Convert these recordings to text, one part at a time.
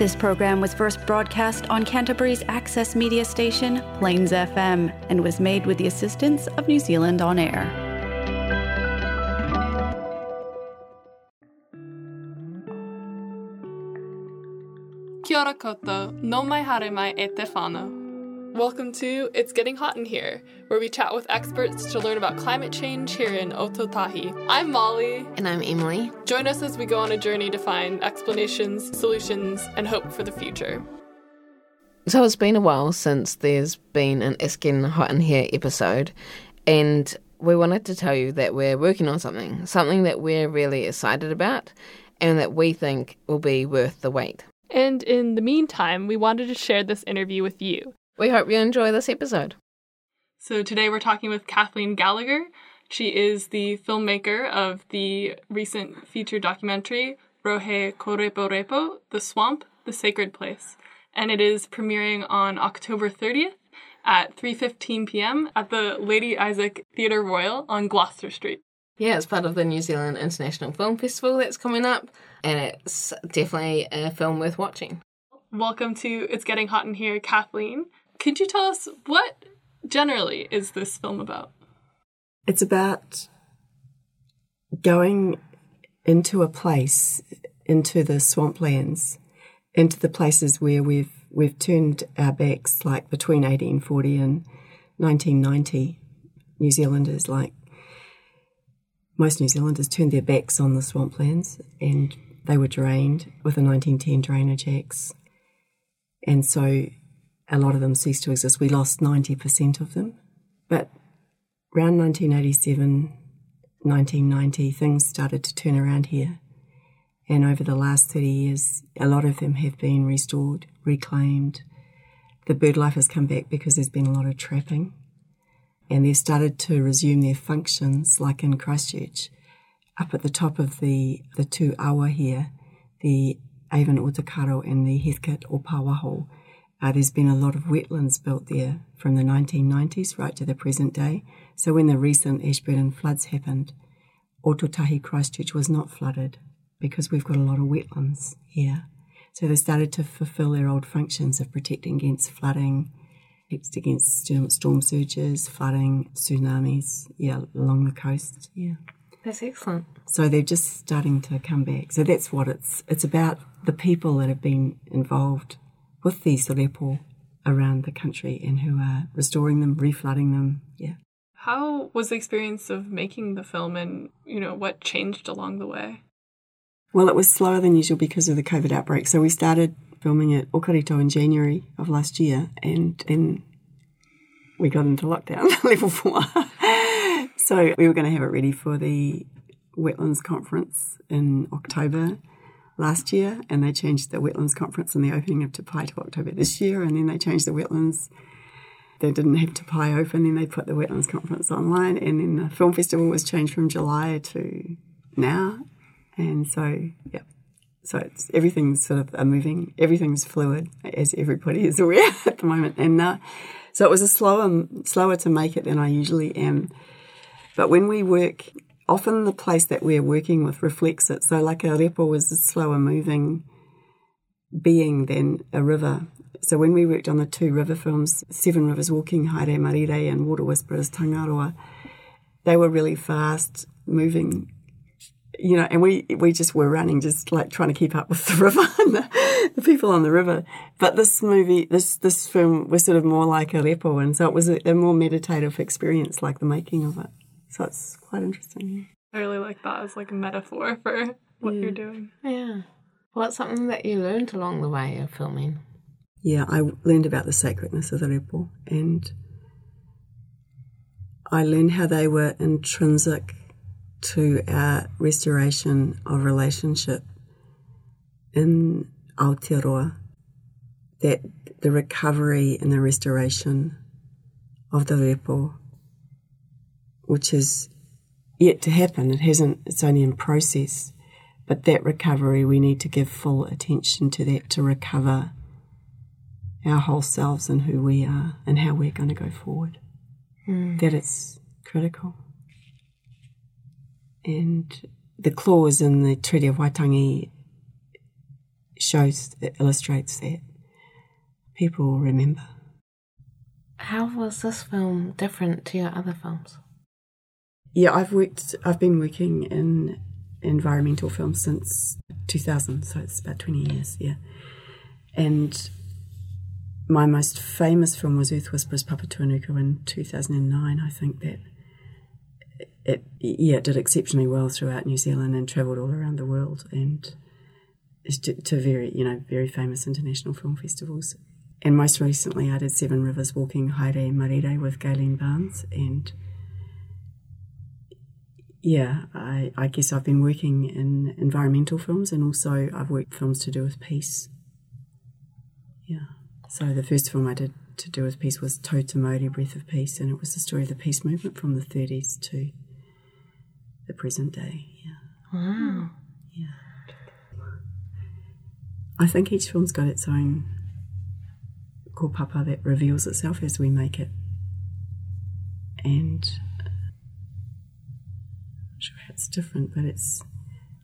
This program was first broadcast on Canterbury's access media station, Plains FM, and was made with the assistance of New Zealand On Air. Kia ora koutou, no mai haere mai e te whānau. Welcome to It's Getting Hot in Here, where we chat with experts to learn about climate change here in Ōtautahi. I'm Molly. And I'm Emily. Join us as we go on a journey to find explanations, solutions, and hope for the future. So it's been a while since there's been an It's Getting Hot in Here episode, and we wanted to tell you that we're working on something, something that we're really excited about, and that we think will be worth the wait. And in the meantime, we wanted to share this interview with you. We hope you enjoy this episode. So today we're talking with Kathleen Gallagher. She is the filmmaker of the recent feature documentary Rohe Kōreporepo, The Swamp, The Sacred Place. And it is premiering on October 30th at 3:15 p.m. at the Lady Isaac Theatre Royal on Gloucester Street. Yeah, it's part of the New Zealand International Film Festival that's coming up, and it's definitely a film worth watching. Welcome to It's Getting Hot in Here, Kathleen. Could you tell us what generally is this film about? It's about going into a place, into the swamplands, into the places where we've we've turned our backs, like between 1840 and 1990. New Zealanders, like most New Zealanders, turned their backs on the swamplands, and they were drained with the 1910 Drainage Acts, and so a lot of them ceased to exist. We lost 90% of them. But around 1987, 1990, things started to turn around here. And over the last 30 years, a lot of them have been restored, reclaimed. The bird life has come back because there's been a lot of trapping. And they've started to resume their functions, like in Christchurch. Up at the top of the, the two awa here, the Avon Otakaro and the Heathcote Ōpāwaho, uh, there's been a lot of wetlands built there from the 1990s right to the present day. So when the recent Ashburton floods happened, Ōtautahi Christchurch was not flooded because we've got a lot of wetlands here. So they started to fulfill their old functions of protecting against flooding, against storm surges, flooding, tsunamis, yeah, along the coast, yeah. That's excellent. So they're just starting to come back. So that's what it's it's about the people that have been involved with these repo around the country and who are restoring them, reflooding them. Yeah. How was the experience of making the film and, you know, what changed along the way? Well, it was slower than usual because of the COVID outbreak. So we started filming at Okarito in January of last year and then we got into lockdown, level four. so we were going to have it ready for the Wetlands Conference in October last year, and they changed the wetlands conference and the opening of Te Pae to October this year, and then they changed the wetlands. They didn't have Te Pae open, then they put the wetlands conference online, and then the film festival was changed from July to now, and so yeah, so it's everything's sort of moving, everything's fluid, as everybody is aware at the moment, and uh, so it was a slower slower to make it than I usually am. But when we work often the place that we're working with reflects it. So, like a repo was a slower moving being than a river. So, when we worked on the two river films, Seven Rivers Walking, Haere Marire, and Water Whisperers, Tangaroa, they were really fast moving. You know, and we we just were running, just like trying to keep up with the river and the, the people on the river. But this movie, this this film, was sort of more like a repo, and so it was a, a more meditative experience, like the making of it. So it's quite interesting. I really like that as like a metaphor for what yeah. you're mm. doing. Yeah. What's something that you learned along the way of filming? Yeah, I learned about the sacredness of the repo and I learned how they were intrinsic to our restoration of relationship in Aotearoa, that the recovery and the restoration of the repo which is yet to happen. It hasn't, it's only in process. But that recovery, we need to give full attention to that to recover our whole selves and who we are and how we're going to go forward. Mm. That is critical. And the clause in the Treaty of Waitangi shows that illustrates that people will remember. How was this film different to your other films? Yeah, I've worked. I've been working in environmental films since 2000, so it's about 20 years. Yeah, and my most famous film was Earth Whispers Papatūānuku in 2009. I think that it yeah it did exceptionally well throughout New Zealand and travelled all around the world and to, to very you know very famous international film festivals. And most recently, I did Seven Rivers Walking Haere Marire with Gaylene Barnes and yeah, I, I guess I've been working in environmental films and also I've worked films to do with peace. Yeah. So the first film I did to do with peace was Te Māori, Breath of Peace, and it was the story of the peace movement from the 30s to the present day. Yeah. Wow. Yeah. I think each film's got its own kaupapa that reveals itself as we make it. And it's different, but it's.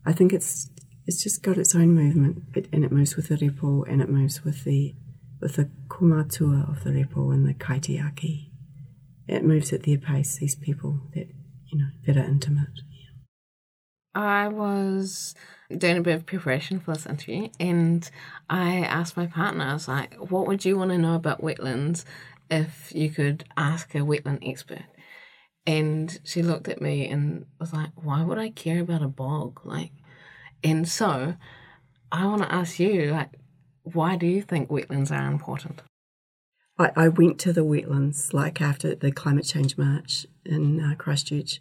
I think it's it's just got its own movement, it, and it moves with the repo, and it moves with the with the kaumātua of the repo and the kaitiaki. It moves at their pace. These people that you know that are intimate. I was doing a bit of preparation for this interview, and I asked my partner, I was like, "What would you want to know about wetlands if you could ask a wetland expert?" And she looked at me and was like, Why would I care about a bog? Like, and so I want to ask you, like, why do you think wetlands are important? I, I went to the wetlands like after the climate change march in uh, Christchurch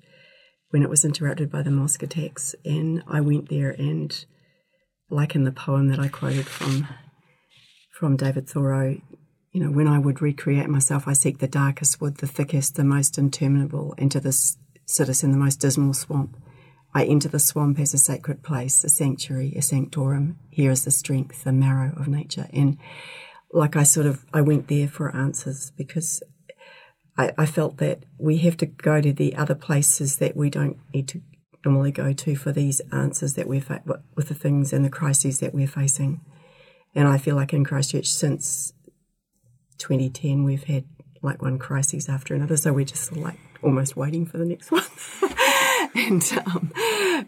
when it was interrupted by the mosque attacks, and I went there and, like in the poem that I quoted from from David Thoreau, you know, when I would recreate myself, I seek the darkest wood, the thickest, the most interminable, into this citizen, the most dismal swamp. I enter the swamp as a sacred place, a sanctuary, a sanctorum. Here is the strength, the marrow of nature. And like I sort of, I went there for answers because I, I felt that we have to go to the other places that we don't need to normally go to for these answers that we're fa- with the things and the crises that we're facing. And I feel like in Christchurch, since 2010, we've had like one crisis after another, so we're just like almost waiting for the next one. and um,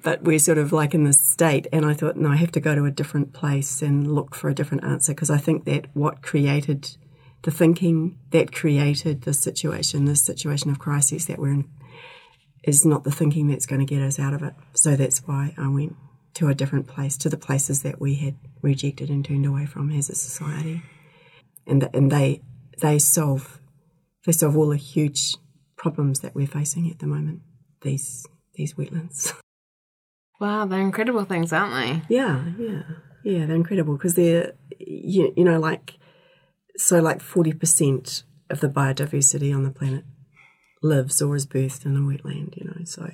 but we're sort of like in this state, and I thought, no, I have to go to a different place and look for a different answer because I think that what created the thinking that created this situation, this situation of crisis that we're in, is not the thinking that's going to get us out of it. So that's why I went to a different place, to the places that we had rejected and turned away from as a society and and they they solve they solve all the huge problems that we're facing at the moment. These these wetlands. Wow, they're incredible things, aren't they? Yeah, yeah, yeah. They're incredible because they're you, you know like so like forty percent of the biodiversity on the planet lives or is birthed in a wetland. You know, so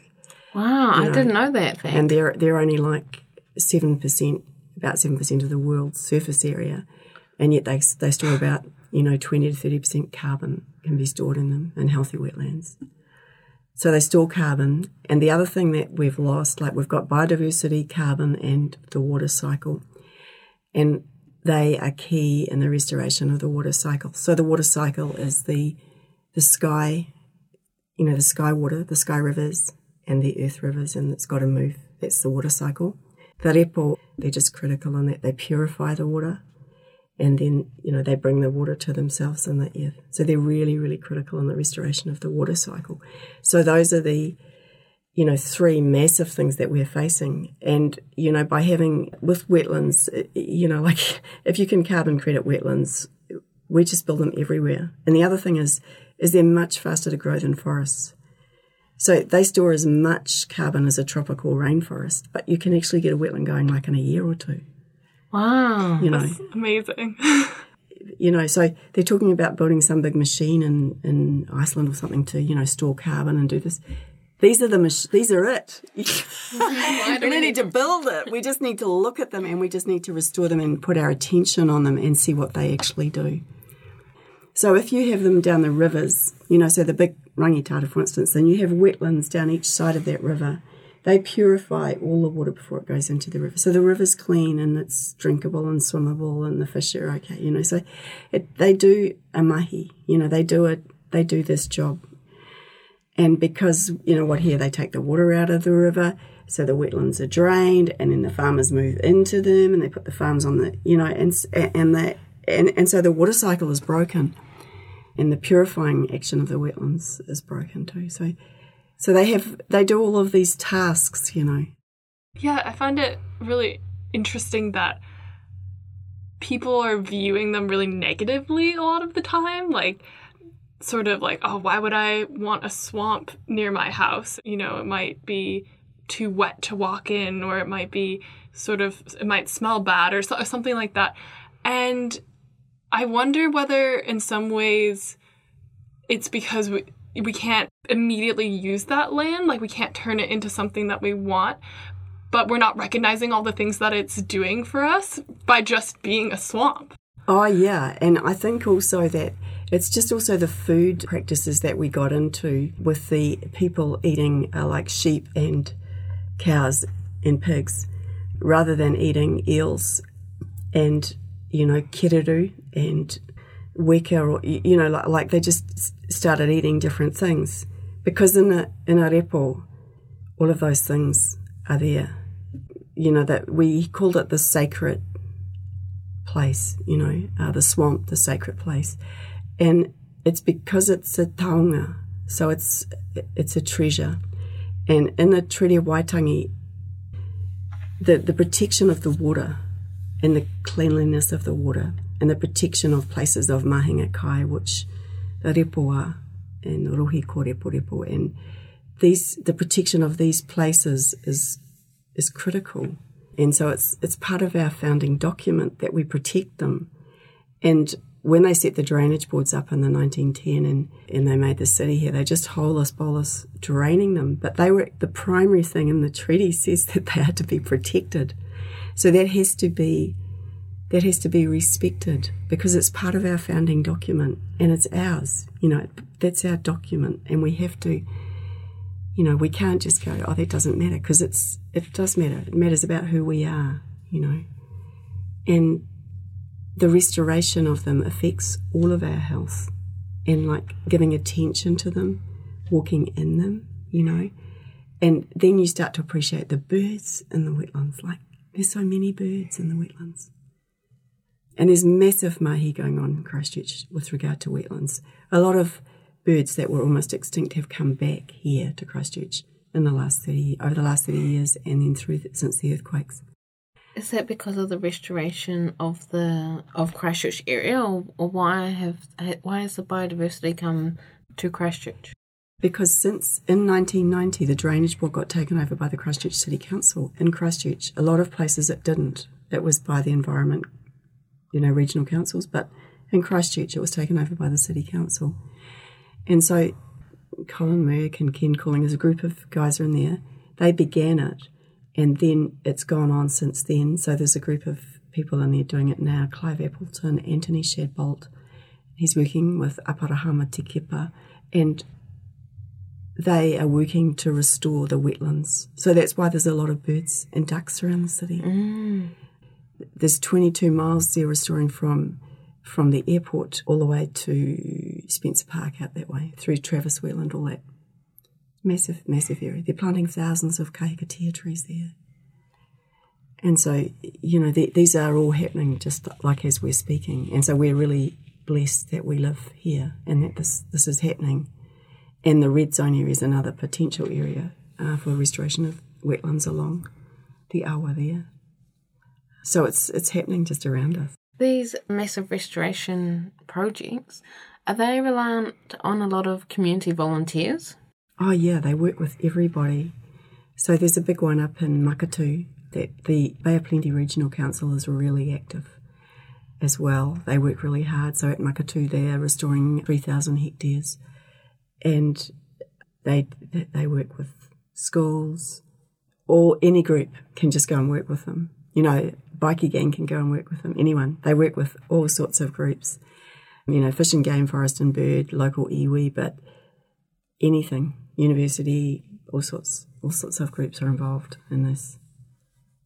wow, you know, I didn't know that. Fact. And they're they're only like seven percent, about seven percent of the world's surface area and yet they, they store about you know 20 to 30 percent carbon can be stored in them in healthy wetlands. So they store carbon. And the other thing that we've lost like we've got biodiversity carbon and the water cycle. And they are key in the restoration of the water cycle. So the water cycle is the the sky you know the sky water the sky rivers and the earth rivers and it's got to move. That's the water cycle. The repo they're just critical in that. They purify the water and then you know they bring the water to themselves and the earth. So they're really, really critical in the restoration of the water cycle. So those are the you know three massive things that we're facing, and you know by having with wetlands, you know like if you can carbon credit wetlands, we just build them everywhere. And the other thing is is they're much faster to grow than forests. So they store as much carbon as a tropical rainforest, but you can actually get a wetland going like in a year or two. Wow. You know, That's amazing. you know, so they're talking about building some big machine in, in Iceland or something to, you know, store carbon and do this. These are the mach- these are it. we don't need to build it. We just need to look at them and we just need to restore them and put our attention on them and see what they actually do. So if you have them down the rivers, you know, so the big rangitata, for instance, then you have wetlands down each side of that river they purify all the water before it goes into the river. So the river's clean and it's drinkable and swimmable, and the fish are okay. You know, so it, they do a mahi. You know, they do it. They do this job, and because you know what here, they take the water out of the river. So the wetlands are drained, and then the farmers move into them, and they put the farms on the, you know, and and they and, and so the water cycle is broken and the purifying action of the wetlands is broken too. So, so they have they do all of these tasks, you know. Yeah, I find it really interesting that people are viewing them really negatively a lot of the time, like sort of like, oh, why would I want a swamp near my house? You know, it might be too wet to walk in, or it might be sort of, it might smell bad, or, so, or something like that. And I wonder whether in some ways it's because we we can't immediately use that land, like we can't turn it into something that we want, but we're not recognizing all the things that it's doing for us by just being a swamp. Oh yeah, and I think also that it's just also the food practices that we got into with the people eating uh, like sheep and cows and pigs rather than eating eels and you know, kererū and weka, or, you know, like, like they just started eating different things. Because in a, in a repo, all of those things are there. You know, that we called it the sacred place, you know, uh, the swamp, the sacred place. And it's because it's a taonga, so it's it's a treasure. And in the Treaty of Waitangi, the, the protection of the water and the cleanliness of the water and the protection of places of mahinga kai, which the repoa and rohe kōreporepo. And these, the protection of these places is, is critical. And so it's, it's part of our founding document that we protect them. And when they set the drainage boards up in the 1910 and, and they made the city here, they just holus bolus draining them. But they were the primary thing in the treaty says that they are to be protected. So that has to be that has to be respected because it's part of our founding document and it's ours. You know, that's our document, and we have to. You know, we can't just go, oh, that doesn't matter because it's it does matter. It matters about who we are. You know, and the restoration of them affects all of our health, and like giving attention to them, walking in them. You know, and then you start to appreciate the birds in the wetlands. Like there's so many birds in the wetlands. And there's massive mahi going on in Christchurch with regard to wetlands. A lot of birds that were almost extinct have come back here to Christchurch in the last 30, over the last 30 years and then through the, since the earthquakes. Is that because of the restoration of the of Christchurch area, or, or why have why has the biodiversity come to Christchurch? because since in 1990 the drainage board got taken over by the Christchurch City Council in Christchurch, a lot of places it didn't. It was by the environment, you know, regional councils, but in Christchurch it was taken over by the City Council. And so Colin Meurk and Ken Calling, as a group of guys are in there, they began it and then it's gone on since then. So there's a group of people in there doing it now. Clive Appleton, Anthony Shadbolt, he's working with Aparahama Te and they are working to restore the wetlands. So that's why there's a lot of birds and ducks around the city. Mm. There's 22 miles they're restoring from from the airport all the way to Spencer Park out that way, through Travis Wetland, all that. Massive, massive area. They're planting thousands of kahikatea trees there. And so, you know, these are all happening just like as we're speaking. And so we're really blessed that we live here and that this, this is happening and the red zone area is another potential area uh, for restoration of wetlands along the Awa there. So it's it's happening just around us. These massive restoration projects are they reliant on a lot of community volunteers? Oh yeah, they work with everybody. So there's a big one up in Maketū that the Bay of Plenty Regional Council is really active as well. They work really hard. So at Maketū, they are restoring 3,000 hectares and they they work with schools or any group can just go and work with them. You know, bikie gang can go and work with them. Anyone they work with all sorts of groups. You know, fish and game, forest and bird, local iwi, but anything, university, all sorts, all sorts of groups are involved in this.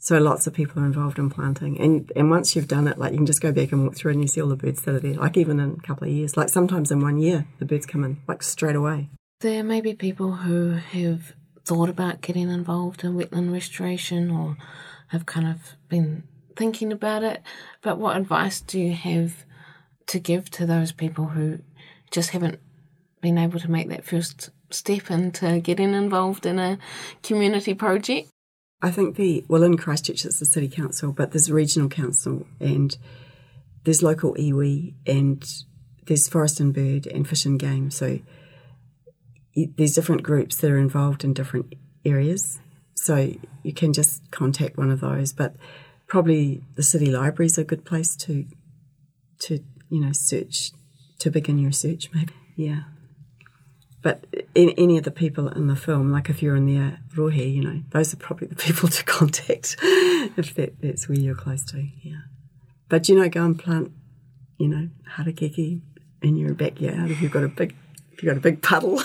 So lots of people are involved in planting, and and once you've done it, like you can just go back and walk through and you see all the birds that are there. Like even in a couple of years, like sometimes in one year, the birds come in like straight away. There may be people who have thought about getting involved in wetland restoration or have kind of been thinking about it. But what advice do you have to give to those people who just haven't been able to make that first step into getting involved in a community project? I think the well in Christchurch it's the city council, but there's a regional council and there's local iwi and there's forest and bird and fish and game. So there's different groups that are involved in different areas. So you can just contact one of those, but probably the city library is a good place to to you know search to begin your search maybe. Yeah. But in, any of the people in the film, like if you're in the rohe, you know, those are probably the people to contact if that, that's where you're close to. Yeah. But you know, go and plant, you know, harakeke in your backyard if you've got a big if you've got a big puddle.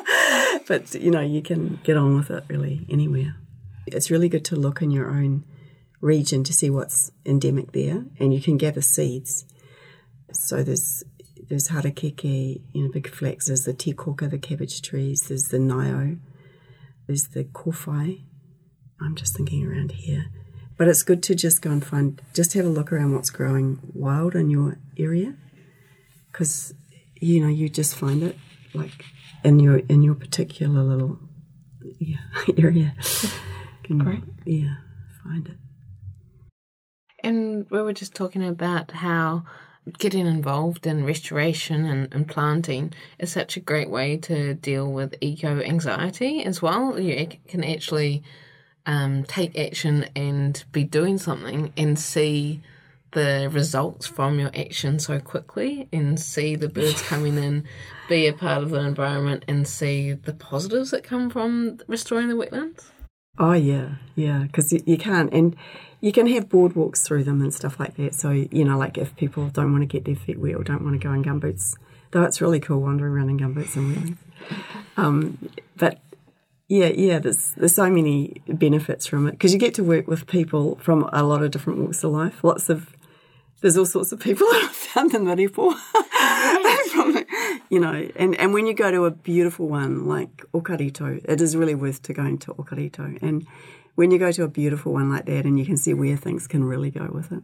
but you know, you can get on with it really anywhere. It's really good to look in your own region to see what's endemic there, and you can gather seeds. So there's there's harakeke, you know, big flax. There's the tī kōuka, the cabbage trees. There's the nio, There's the kowhai. I'm just thinking around here. But it's good to just go and find, just have a look around what's growing wild in your area, because you know you just find it like in your in your particular little yeah, area. Can, Great. Yeah, find it. And we were just talking about how getting involved in restoration and, and planting is such a great way to deal with eco anxiety as well. You can actually um, take action and be doing something and see the results from your action so quickly and see the birds coming in, be a part of the environment, and see the positives that come from restoring the wetlands. Oh yeah, yeah, because you, you can't, and you can have boardwalks through them and stuff like that. So you know, like if people don't want to get their feet wet or don't want to go in gumboots, though it's really cool wandering around in gumboots and wheeling. Um, but yeah, yeah, there's there's so many benefits from it because you get to work with people from a lot of different walks of life. Lots of there's all sorts of people that I've found in. From, you know, and, and when you go to a beautiful one like Okarito, it is really worth to going to Okarito. And when you go to a beautiful one like that and you can see where things can really go with it,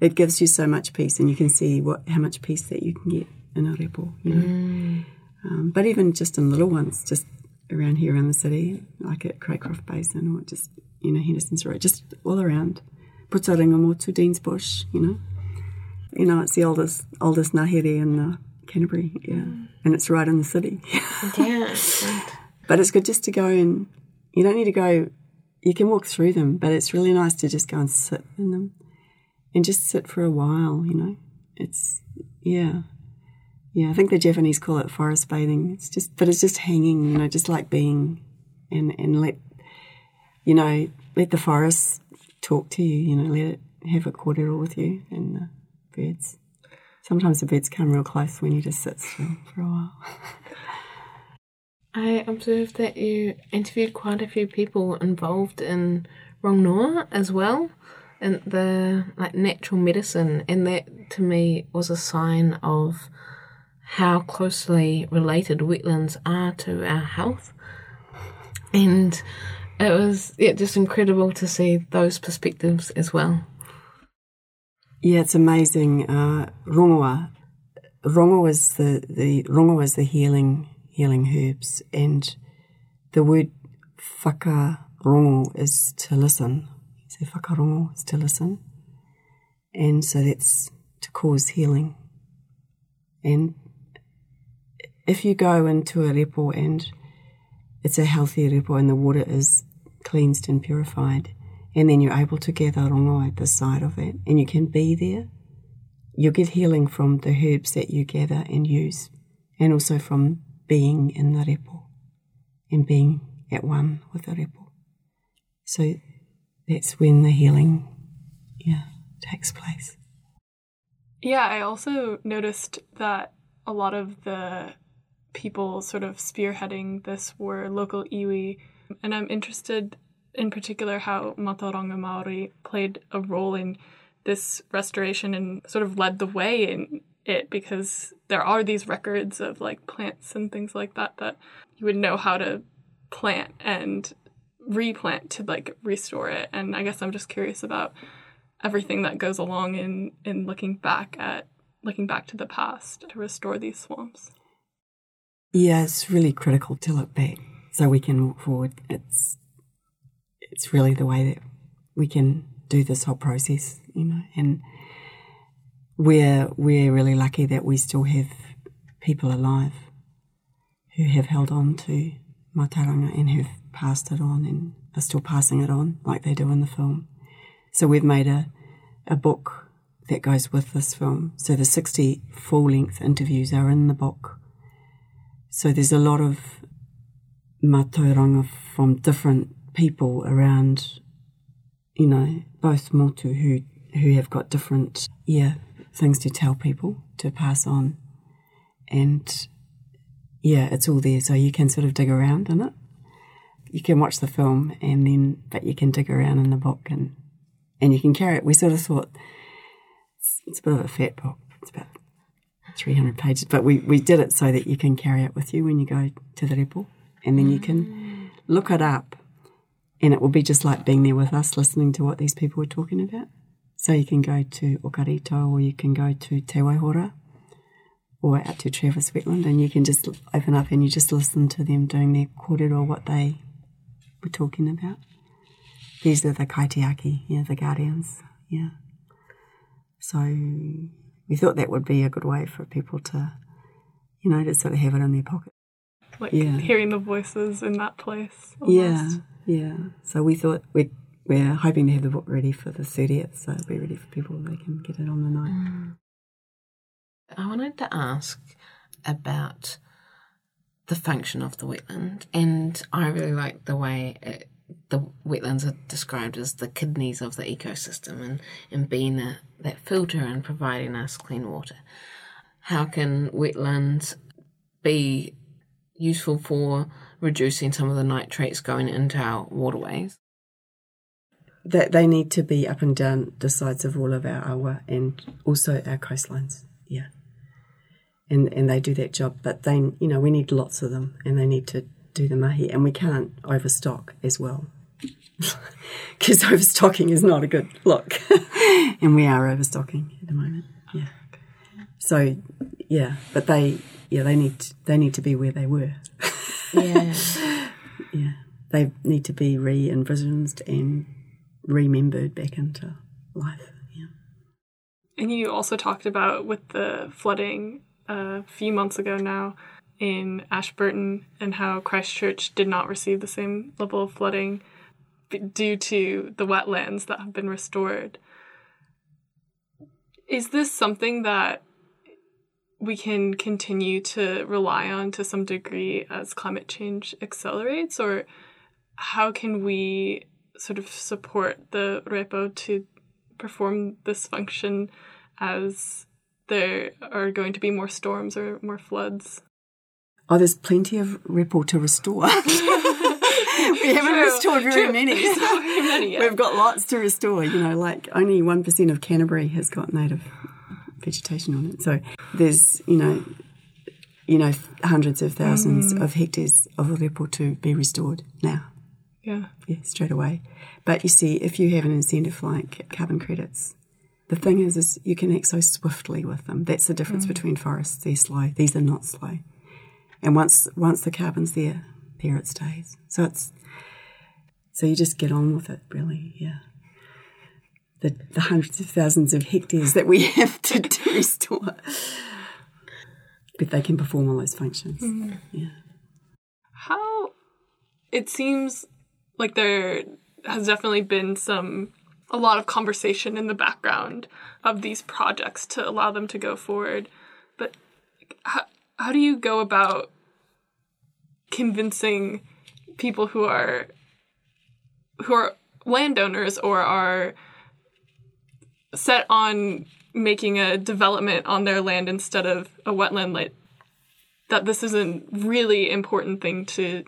it gives you so much peace and you can see what how much peace that you can get in a repo, you know. Mm. Um, but even just in little ones, just around here in the city, like at Cracroft Basin or just, you know, Henderson's Road, just all around. Putaringamotu, Dean's Bush, you know. You know, it's the oldest oldest ngahere in uh, Canterbury, yeah, mm. and it's right in the city. yeah, but it's good just to go and you don't need to go. You can walk through them, but it's really nice to just go and sit in them and just sit for a while. You know, it's yeah, yeah. I think the Japanese call it forest bathing. It's just, but it's just hanging. You know, just like being and and let you know let the forest talk to you. You know, let it have a cordial with you and. Uh, birds. Sometimes the birds come real close when you just sit still for a while. I observed that you interviewed quite a few people involved in Rongoa as well, and the like natural medicine, and that to me was a sign of how closely related wetlands are to our health. And it was yeah, just incredible to see those perspectives as well. Yeah, it's amazing. Uh, rongoa, rongoa is the the rongoa is the healing healing herbs, and the word whakarongo is to listen. So whakarongo is to listen, and so that's to cause healing. And if you go into a repo and it's a healthy repo and the water is cleansed and purified, and then you're able to gather rongoa at the side of it and you can be there. You'll get healing from the herbs that you gather and use, and also from being in the repo and being at one with the repo. So that's when the healing, yeah, takes place. Yeah, I also noticed that a lot of the people sort of spearheading this were local iwi And I'm interested in particular how Matauranga Maori played a role in this restoration and sort of led the way in it because there are these records of like plants and things like that that you would know how to plant and replant to like restore it. And i guess i'm just curious about everything that goes along in in looking back at looking back to the past to restore these swamps. Yeah really critical to look back so we can walk forward. It's it's really the way that we can do this whole process you know and we're we're really lucky that we still have people alive who have held on to Matauranga and have passed it on and are still passing it on like they do in the film. So we've made a a book that goes with this film. So the 60 full length interviews are in the book. So there's a lot of Matauranga from different people around, you know, both Motu who who have got different yeah things to tell people to pass on. And yeah, it's all there. So you can sort of dig around in it. You can watch the film and then, but you can dig around in the book and, and you can carry it. We sort of thought it's, it's a bit of a fat book. It's about 300 pages, but we, we did it so that you can carry it with you when you go to the repo and then you can mm. look it up and it will be just like being there with us listening to what these people were talking about. So you can go to Okarito or you can go to Te Waihora or out to Travis Wetland and you can just open up and you just listen to them doing their kōrero, what they were talking about. These are the kaitiaki, yeah, the guardians, yeah. So we thought that would be a good way for people to, you know, to sort of have it in their pocket. like Yeah. hearing the voices in that place almost. yeah. So we thought we'd, we're hoping to have the book ready for the 30th, so it'll be ready for people. They can get it on the night. Mm. I wanted to ask about the function of the wetland, and I really like the way it, the wetlands are described as the kidneys of the ecosystem and, and being a, that filter and providing us clean water. How can wetlands be useful for reducing some of the nitrates going into our waterways? That they need to be up and down the sides of all of our awa and also our coastlines. Yeah. And and they do that job, but they you know we need lots of them, and they need to do the mahi, and we can't overstock as well, because overstocking is not a good look, and we are overstocking at the moment. Yeah. So yeah, but they yeah they need they need to be where they were. Yeah. Yeah, they need to be re-envisioned and remembered back into life. Yeah. And you also talked about with the flooding uh, a few months ago now in Ashburton and how Christchurch did not receive the same level of flooding due to the wetlands that have been restored. Is this something that we can continue to rely on to some degree as climate change accelerates, or how can we sort of support the repo to perform this function as there are going to be more storms or more floods? Oh, there's plenty of repo to restore. we haven't True, restored very true. many. Very many yet. We've got lots to restore. You know, like only one percent of Canterbury has got native vegetation on it. So there's, you know, you know, hundreds of thousands mm. of hectares of repo to be restored now. Yeah. yeah, straight away. But you see, if you have an incentive like carbon credits, the thing is, is you can act so swiftly with them. That's the difference mm. between forests. They're slow. These are not slow. And once once the carbon's there, there it stays. So it's so you just get on with it, really. Yeah. The the hundreds of thousands of hectares that we have to, to restore, but they can perform all those functions. Mm-hmm. Yeah. How it seems like there has definitely been some a lot of conversation in the background of these projects to allow them to go forward. But how, how do you go about convincing people who are who are landowners or are set on making a development on their land instead of a wetland like that this is a really important thing to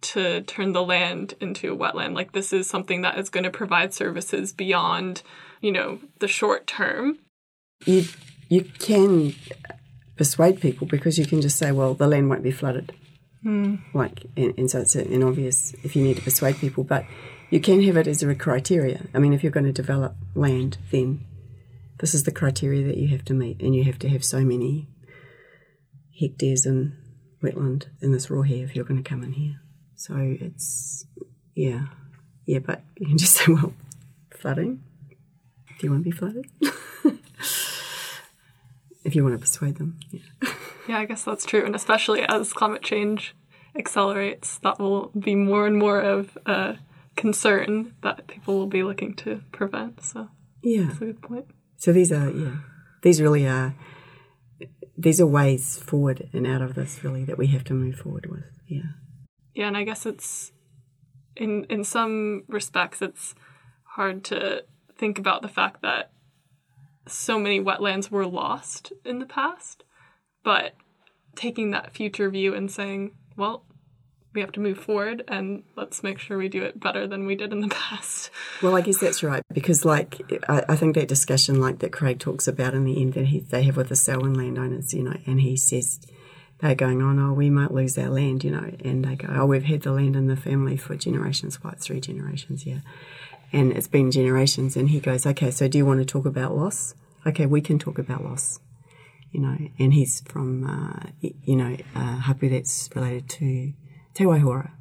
to turn the land into a wetland. Like this is something that is going to provide services beyond, you know, the short term. You you can persuade people because you can just say, well, the land won't be flooded. Hmm. Like, and, and so it's an obvious if you need to persuade people, but you can have it as a criteria. I mean, if you're going to develop land, then this is the criteria that you have to meet, and you have to have so many hectares in wetland in this rohe here if you're going to come in here. So it's yeah, yeah, but you can just say, well, flooding. Do you want to be flooded? if you want to persuade them, yeah. Yeah, I guess that's true. And especially as climate change accelerates, that will be more and more of a concern that people will be looking to prevent. So Yeah. that's a good point. So these are yeah, these really are these are ways forward and out of this really that we have to move forward with. Yeah. Yeah, and I guess it's in in some respects it's hard to think about the fact that so many wetlands were lost in the past, but taking that future view and saying, well, we have to move forward and let's make sure we do it better than we did in the past. Well, I guess that's right because, like, I, I think that discussion, like that Craig talks about in the end, that he, they have with the Selwyn landowners, you know, and he says they're going on, oh, we might lose our land, you know, and they go, oh, we've had the land in the family for generations, quite three generations, yeah, and it's been generations, and he goes, okay, so do you want to talk about loss? Okay, we can talk about loss, you know, and he's from, uh, you know, uh, hapu that's related to Te Waihora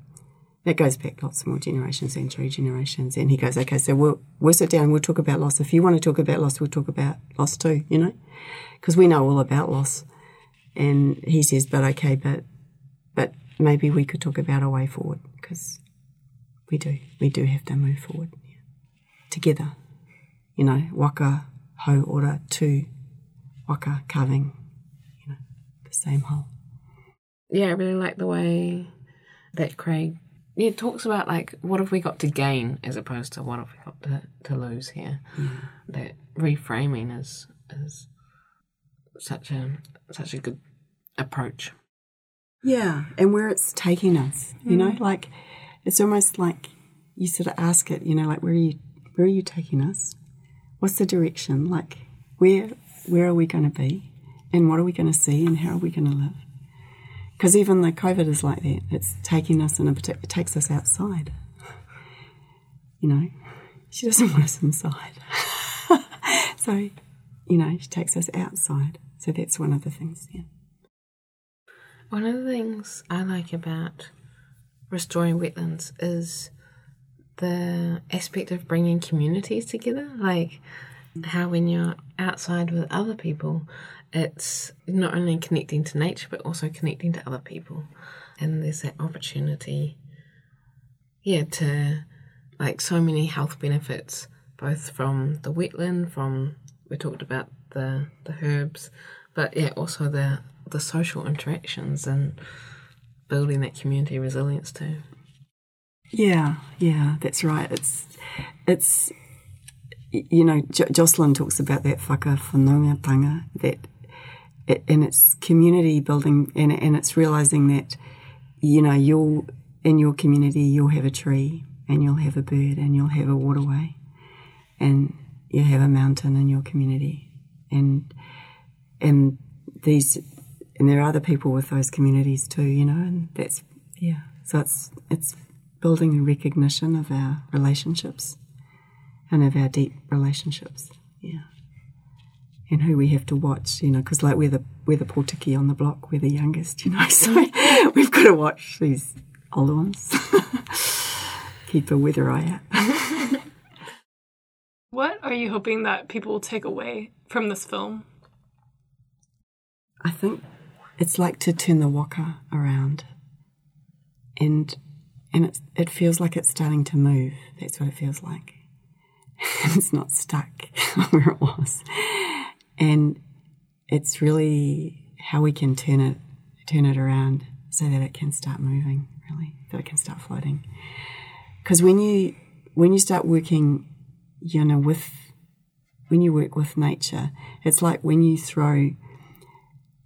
that goes back lots more generations three generations. And he goes, okay, so we'll, we'll sit down we'll talk about loss. If you want to talk about loss, we'll talk about loss too, you know, because we know all about loss. And he says, but okay, but, but maybe we could talk about a way forward because we do, we do have to move forward yeah. together, you know, waka, ho, ora, tu, waka, carving, you know, the same whole. Yeah, I really like the way that Craig yeah talks about like what have we got to gain as opposed to what have we got to, to lose here. Mm-hmm. That reframing is is such a such a good approach. Yeah, and where it's taking us, you know, mm. like it's almost like you sort of ask it, you know, like where are you, where are you taking us? What's the direction? Like where, where are we going to be, and what are we going to see, and how are we going to live? Because even the COVID is like that; it's taking us in a it takes us outside. You know, she doesn't want us inside, so you know, she takes us outside. So that's one of the things. Yeah. One of the things I like about restoring wetlands is the aspect of bringing communities together. Like how when you're outside with other people, it's not only connecting to nature but also connecting to other people. And there's that opportunity, yeah, to like so many health benefits, both from the wetland, from we talked about the the herbs, but yeah, also the the social interactions and building that community resilience too. Yeah, yeah, that's right. It's, it's, you know, jo- Jocelyn talks about that whakawhanaungatanga, that, it, and it's community building, and, and it's realizing that, you know, you'll, in your community, you'll have a tree, and you'll have a bird, and you'll have a waterway, and you have a mountain in your community, and, and these, and there are other people with those communities too, you know, and that's, yeah. So it's, it's, building a recognition of our relationships and of our deep relationships. Yeah. And who we have to watch, you know, because like we're the we're the pōtiki on the block, we're the youngest, you know, so we've got to watch these older ones. Keep a weather eye out. What are you hoping that people will take away from this film? I think it's like to turn the waka around, and and it it feels like it's starting to move. That's what it feels like, it's not stuck where it was, and it's really how we can turn it turn it around so that it can start moving. Really, that it can start floating. Because when you when you start working, you know, with when you work with nature, it's like when you throw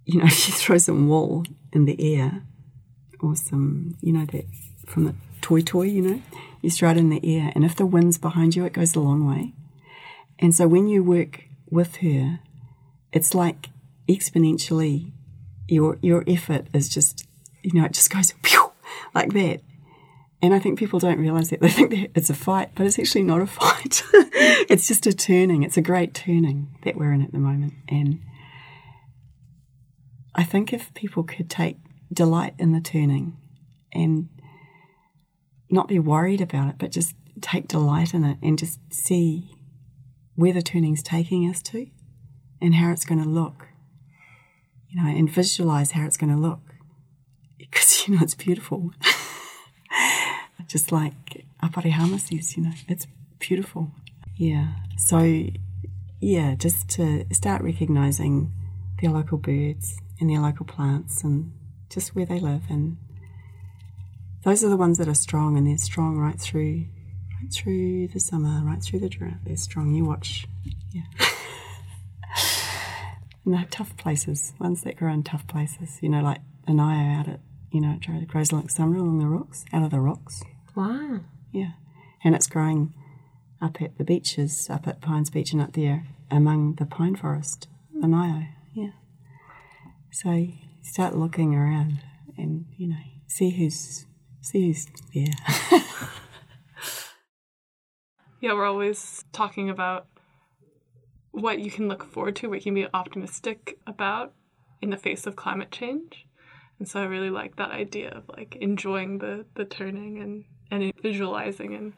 you know, if you throw some wool in the air or some, you know, that from the toetoe, you know, you stride in the air, and if the wind's behind you, it goes a long way. And so when you work with her, it's like exponentially your your effort is just you know it just goes pew, like that. And I think people don't realize that they think that it's a fight, but it's actually not a fight. it's just a turning. It's a great turning that we're in at the moment, and I think if people could take delight in the turning and not be worried about it, but just take delight in it and just see where the turning's taking us to and how it's going to look, you know, and visualize how it's going to look because, you know, it's beautiful. just like Aparehama says, you know, it's beautiful. Yeah. So, yeah, just to start recognizing their local birds and their local plants and just where they live and those are the ones that are strong and they're strong right through right through the summer, right through the drought. They're strong. You watch, yeah. and they're tough places, ones that grow in tough places. You know, like Anaia out at, you know, it grows like summer along the rocks, out of the rocks. Wow. Yeah. And it's growing up at the beaches, up at Pines Beach and up there among the pine forest, Anaia. Yeah. So start looking around and, you know, see who's, see who's there. Yeah, we're always talking about what you can look forward to, what you can be optimistic about in the face of climate change. And so I really like that idea of like enjoying the the turning and and visualizing and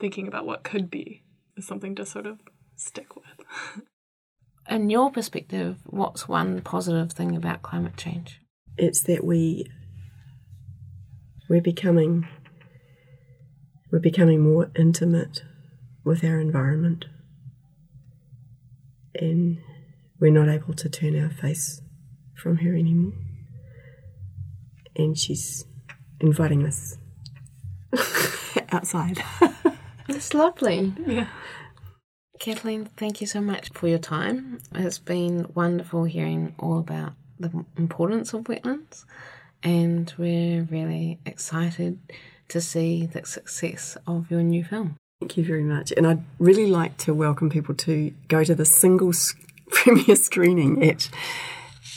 thinking about what could be is something to sort of stick with. In your perspective, what's one positive thing about climate change? It's that we we're becoming we're becoming more intimate with our environment. And we're not able to turn our face from her anymore. And she's inviting us outside. That's lovely. Yeah. Kathleen, thank you so much for your time. It's been wonderful hearing all about the importance of wetlands, and we're really excited to see the success of your new film. Thank you very much. And I'd really like to welcome people to go to the single premiere screening at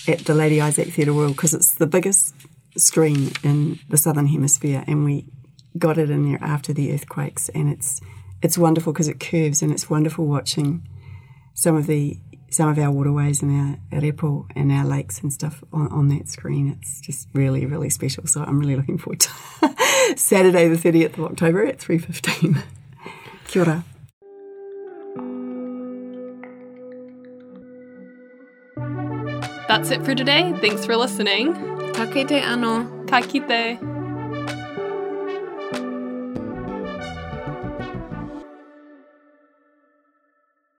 at the Lady Isaac Theatre Royal because it's the biggest screen in the Southern Hemisphere, and we got it in there after the earthquakes, and it's it's wonderful because it curves, and it's wonderful watching some of the some of our waterways and our repo and our lakes and stuff on, on that screen. It's just really, really special. So I'm really looking forward to Saturday the 30th of October at 3.15. Kia ora. That's it for today. Thanks for listening. Ka kite ano. Ka kite.